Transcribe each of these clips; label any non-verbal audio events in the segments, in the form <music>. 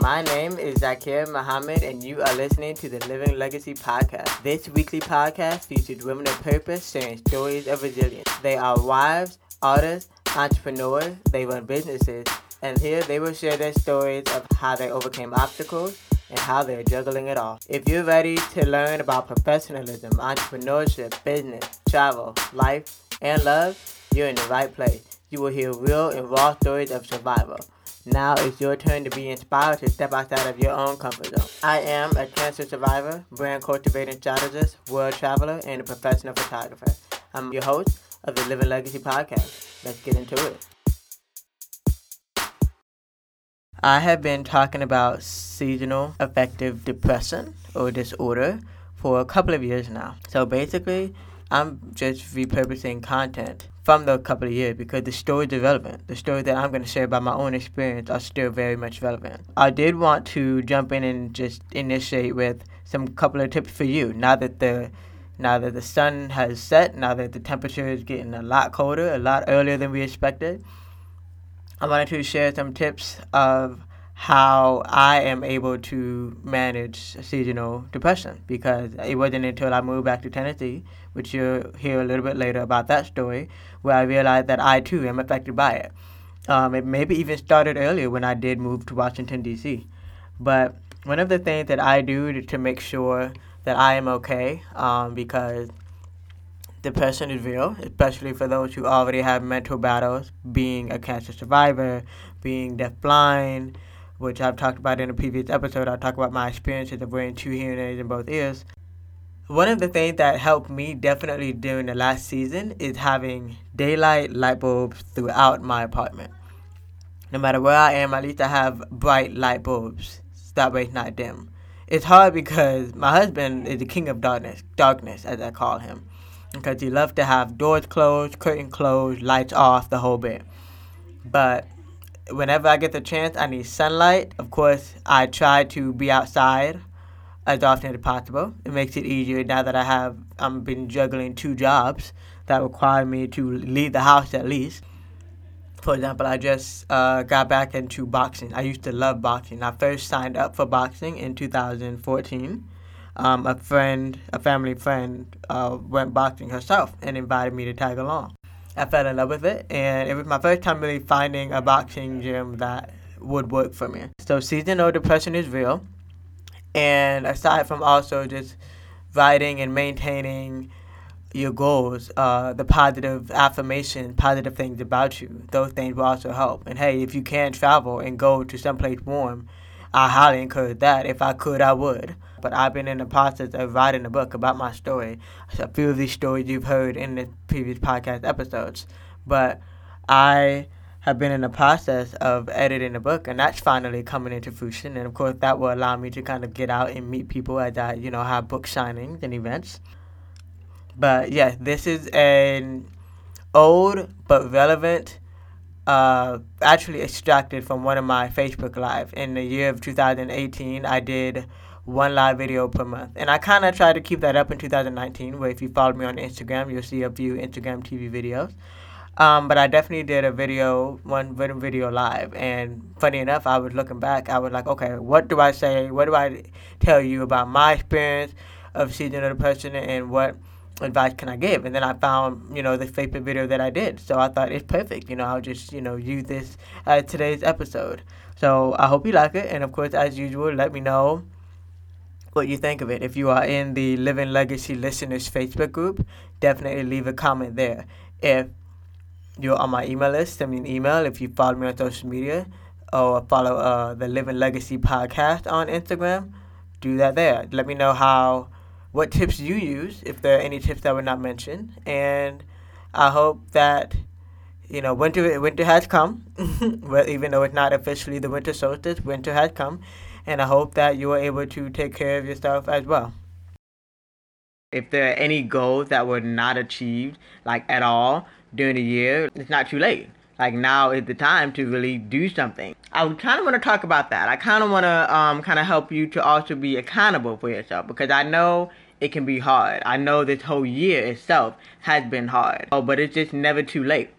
My name is Zaakirah Muhammad, and you are listening to the Living Legacy Podcast. This weekly podcast features women of purpose sharing stories of resilience. They are wives, artists, entrepreneurs, they run businesses, and here they will share their stories of how they overcame obstacles and how they're juggling it all. If you're ready to learn about professionalism, entrepreneurship, business, travel, life, and love, you're in the right place. You will hear real and raw stories of survival. Now it's your turn to be inspired to step outside of your own comfort zone. I am a cancer survivor, brand cultivating strategist, world traveler, and a professional photographer. I'm your host of the Living Legacy podcast. Let's get into it. I have been talking about seasonal affective depression or disorder for a couple of years now. So basically, I'm just repurposing content from the couple of years because the stories are relevant. The stories that I'm going to share about my own experience are still very much relevant. I did want to jump in and just initiate with some couple of tips for you now that the now that the sun has set, now that the temperature is getting a lot colder, a lot earlier than we expected. I wanted to share some tips of how I am able to manage seasonal depression because it wasn't until I moved back to Tennessee, which you'll hear a little bit later about that story, where I realized that I too am affected by it. Um, it maybe even started earlier when I did move to Washington, D.C. But one of the things that I do to, make sure that I am okay, um, because depression is real, especially for those who already have mental battles, being a cancer survivor, being deafblind, which I've talked about in a previous episode. I'll talk about my experiences of wearing two hearing aids in both ears. One of the things that helped me definitely during the last season is having daylight light bulbs throughout my apartment. No matter where I am, at least I have bright light bulbs. That way it's not dim. It's hard because my husband is the king of darkness, darkness as I call him, because he loves to have doors closed, curtain closed, lights off, the whole bit. But whenever I get the chance, I need sunlight. Of course, I try to be outside as often as possible. It makes it easier now that I have I'm been juggling two jobs that require me to leave the house at least. For example, I just uh, got back into boxing. I used to love boxing. I first signed up for boxing in 2014. Um, a friend, a family friend, uh, went boxing herself and invited me to tag along. I fell in love with it, and it was my first time really finding a boxing gym that would work for me. So seasonal depression is real, and aside from also just writing and maintaining your goals, uh, the positive affirmation, positive things about you, those things will also help. And hey, if you can travel and go to someplace warm, I highly encourage that. If I could, I would. But I've been in the process of writing a book about my story. A few of these stories you've heard in the previous podcast episodes. But I have been in the process of editing the book, and that's finally coming into fruition. And of course, that will allow me to kind of get out and meet people as I, you know, have book signings and events. But yeah, this is an old but relevant uh, actually extracted from one of my Facebook Live. In the year of 2018, I did one live video per month. And I kind of tried to keep that up in 2019, where if you follow me on Instagram, you'll see a few Instagram TV videos. Um, but I definitely did a video, one video live. And funny enough, I was looking back, I was like, okay, what do I say? What do I tell you about my experience of seasonal depression and what advice can I give? And then I found, you know, the Facebook video that I did. So I thought it's perfect. You know, I'll just, you know, use this as today's episode. So I hope you like it. And of course, as usual, let me know what you think of it. If you are in the Living Legacy Listeners Facebook group, definitely leave a comment there. If you're on my email list, send me an email. If you follow me on social media or follow uh, the Living Legacy podcast on Instagram, do that there. Let me know how, what tips you use, if there are any tips that were not mentioned. And I hope that, you know, winter, winter has come. <laughs> well, even though it's not officially the winter solstice, winter has come and I hope that you are able to take care of yourself as well. If there are any goals that were not achieved, like at all, during the year, it's not too late. Like now is the time to really do something. I kind of want to talk about that. I kind of want to um, kind of help you to also be accountable for yourself because I know it can be hard. I know this whole year itself has been hard. Oh, but it's just never too late.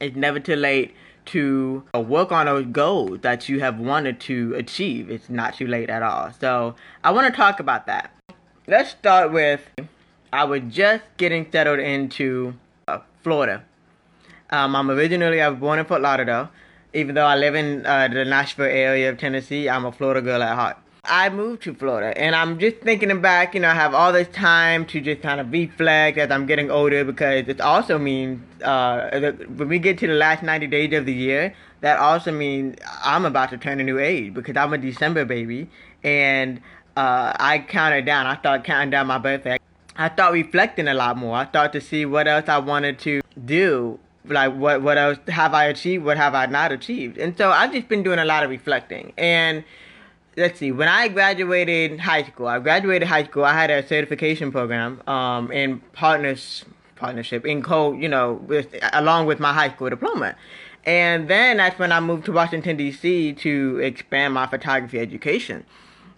It's never too late to work on those goals that you have wanted to achieve. It's not too late at all. So I want to talk about that. Let's start with I was just getting settled into uh, Florida. Um, I'm originally I was born in Fort Lauderdale. Even though I live in uh, the Nashville area of Tennessee, I'm a Florida girl at heart. I moved to Florida and I'm just thinking back, you know, I have all this time to just kind of reflect as I'm getting older because it also means uh, when we get to the last 90 days of the year, that also means I'm about to turn a new age because I'm a December baby and uh, I counted down. I started counting down my birthday. I started reflecting a lot more. I started to see what else I wanted to do like what what else have I achieved? What have I not achieved? And so I've just been doing a lot of reflecting and let's see, when I graduated high school, I graduated high school, I had a certification program um, in partners partnership in co, you know, with along with my high school diploma. And then that's when I moved to Washington D.C. to expand my photography education.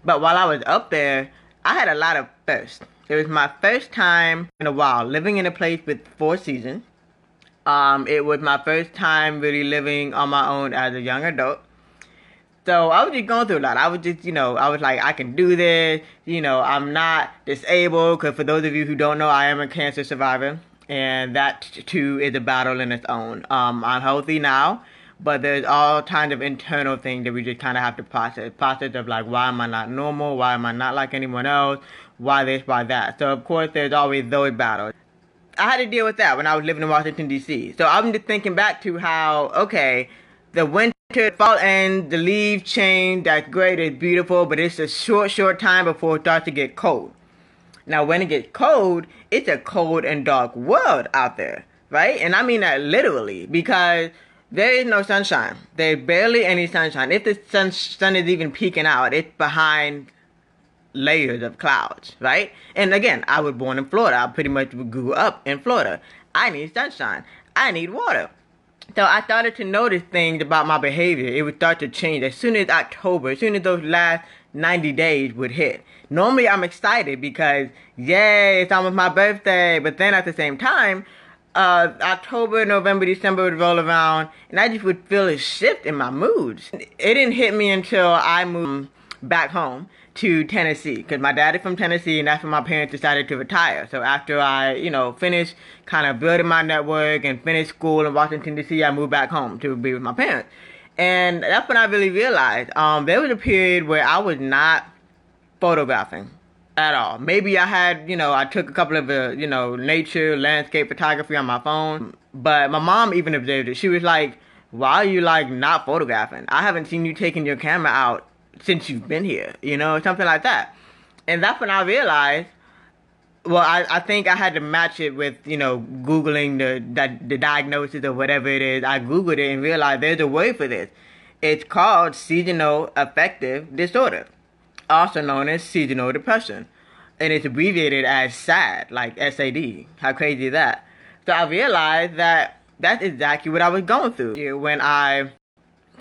But while I was up there, I had a lot of firsts. It was my first time in a while living in a place with four seasons. Um, it was my first time really living on my own as a young adult. So I was just going through a lot. I was just, you know, I was like, I can do this. You know, I'm not disabled. Because for those of you who don't know, I am a cancer survivor. And that too is a battle in its own. Um, I'm healthy now. But there's all kinds of internal things that we just kind of have to process. Process of like, why am I not normal? Why am I not like anyone else? Why this? Why that? So of course, there's always those battles. I had to deal with that when I was living in Washington D.C. So I'm just thinking back to how okay, the winter fall and the leaves change. That's great. It's beautiful, but it's a short, short time before it starts to get cold. Now, when it gets cold, it's a cold and dark world out there, right? And I mean that literally because there is no sunshine. There's barely any sunshine. If the sun, sun is even peeking out, it's behind layers of clouds, right? And again, I was born in Florida. I pretty much grew up in Florida. I need sunshine. I need water. So I started to notice things about my behavior. It would start to change as soon as October, as soon as those last 90 days would hit. Normally I'm excited because, yay, it's almost my birthday. But then at the same time, uh, October, November, December would roll around and I just would feel a shift in my moods. It didn't hit me until I moved back home to Tennessee because my dad is from Tennessee and that's when my parents decided to retire. So after I, you know, finished kind of building my network and finished school in Washington D.C., I moved back home to be with my parents. And that's when I really realized um, there was a period where I was not photographing at all. Maybe I had, you know, I took a couple of, uh, you know, nature, landscape photography on my phone. But my mom even observed it. She was like, why are you like not photographing? I haven't seen you taking your camera out since you've been here, you know, something like that. And that's when I realized, well, I, I think I had to match it with, you know, Googling the, the, the diagnosis or whatever it is. I Googled it and realized there's a word for this. It's called seasonal affective disorder, also known as seasonal depression. And it's abbreviated as SAD, like SAD. How crazy is that? So I realized that that's exactly what I was going through when I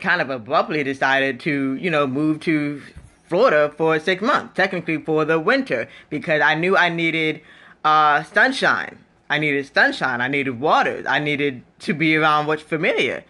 kind of abruptly decided to, you know, move to Florida for six months, technically for the winter, because I knew I needed uh, sunshine. I needed sunshine. I needed water. I needed to be around what's familiar.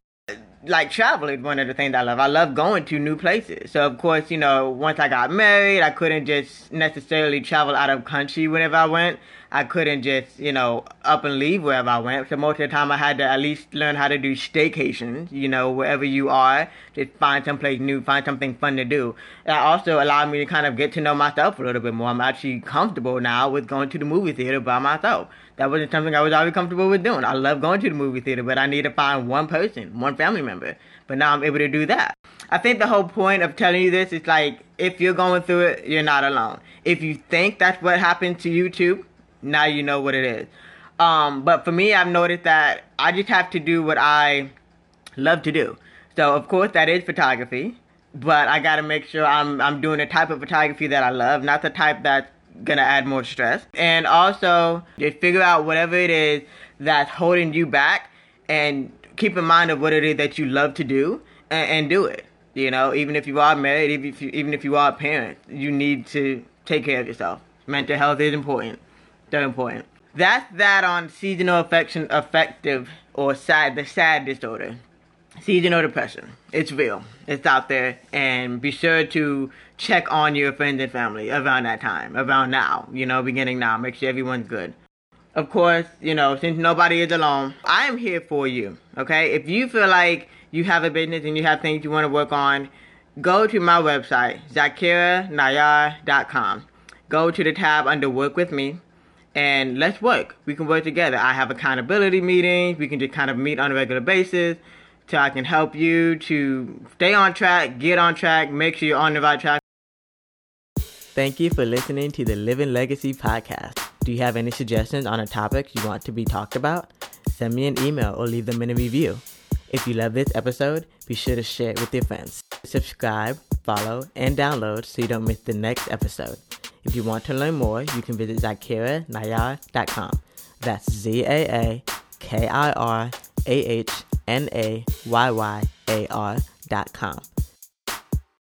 Like travel is one of the things I love. I love going to new places. So of course, you know, once I got married, I couldn't just necessarily travel out of country whenever I went. I couldn't just, you know, up and leave wherever I went. So most of the time I had to at least learn how to do staycations, you know, wherever you are, just find someplace new, find something fun to do. That also allowed me to kind of get to know myself a little bit more. I'm actually comfortable now with going to the movie theater by myself. That wasn't something I was always comfortable with doing. I love going to the movie theater, but I need to find one person, one family member. But now I'm able to do that. I think the whole point of telling you this is like, if you're going through it, you're not alone. If you think that's what happened to you too, now you know what it is. Um, but for me, I've noticed that I just have to do what I love to do. So of course that is photography, but I gotta make sure I'm I'm doing the type of photography that I love, not the type that's gonna add more stress. And also just figure out whatever it is that's holding you back, and keep in mind of what it is that you love to do, and, and do it. You know, even if you are married, even if you, even if you are a parent, you need to take care of yourself. Mental health is important. Very important. That's that on seasonal affection affective or sad the sad disorder. seasonal depression. It's real. It's out there. And be sure to check on your friends and family around that time, around now, you know, beginning now. Make sure everyone's good. Of course, you know, since nobody is alone, I am here for you. Okay? If you feel like you have a business and you have things you want to work on, go to my website, zaakirahnayyar.com. Go to the tab under Work With Me and let's work. We can work together. I have accountability meetings. We can just kind of meet on a regular basis so I can help you to stay on track, get on track, make sure you're on the right track. Thank you for listening to the Living Legacy podcast. Do you have any suggestions on a topic you want to be talked about? Send me an email or leave them in a review. If you love this episode, be sure to share it with your friends. Subscribe, follow, and download so you don't miss the next episode. If you want to learn more, you can visit zaakirahnayyar.com. That's Z A A K I R A H N A Y Y A R dot com.